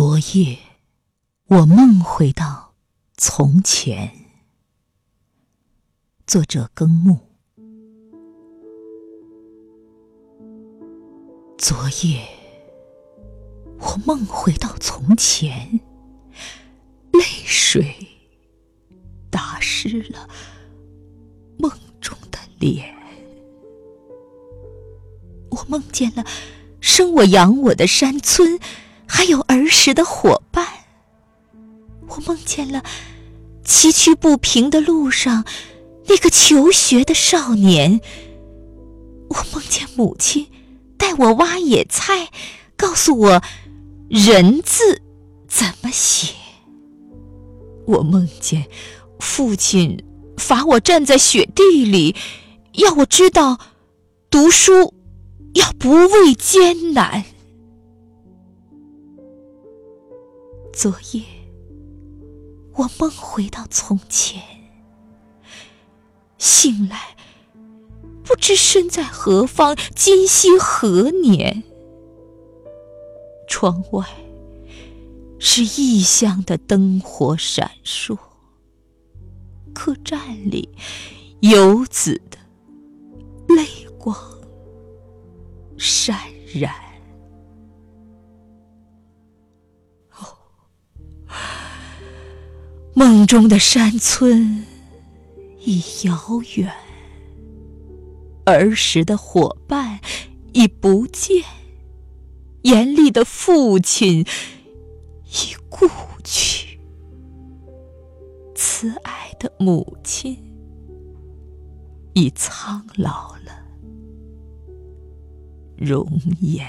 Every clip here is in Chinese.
昨夜，我梦回到从前。作者耕木。昨夜，我梦回到从前，泪水打湿了梦中的脸。我梦见了生我养我的山村。还有儿时的伙伴，我梦见了崎岖不平的路上那个求学的少年。我梦见母亲带我挖野菜，告诉我“人”字怎么写。我梦见父亲罚我站在雪地里，要我知道读书要不畏艰难。昨夜，我梦回到从前，醒来不知身在何方，今夕何年。窗外是异乡的灯火闪烁，客栈里游子的泪光潸然。梦中的山村已遥远，儿时的伙伴已不见，严厉的父亲已故去，慈爱的母亲已苍老了容颜，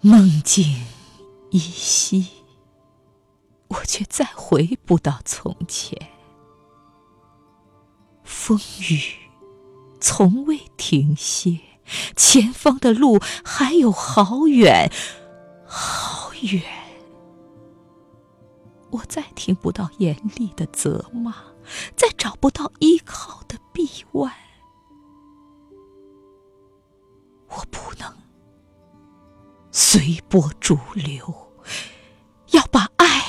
梦境。依稀，我却再回不到从前。风雨从未停歇，前方的路还有好远好远。我再听不到严厉的责骂，再找不到依靠的臂弯。我不能。随波逐流，要把爱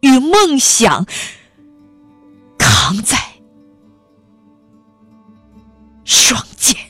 与梦想扛在双肩。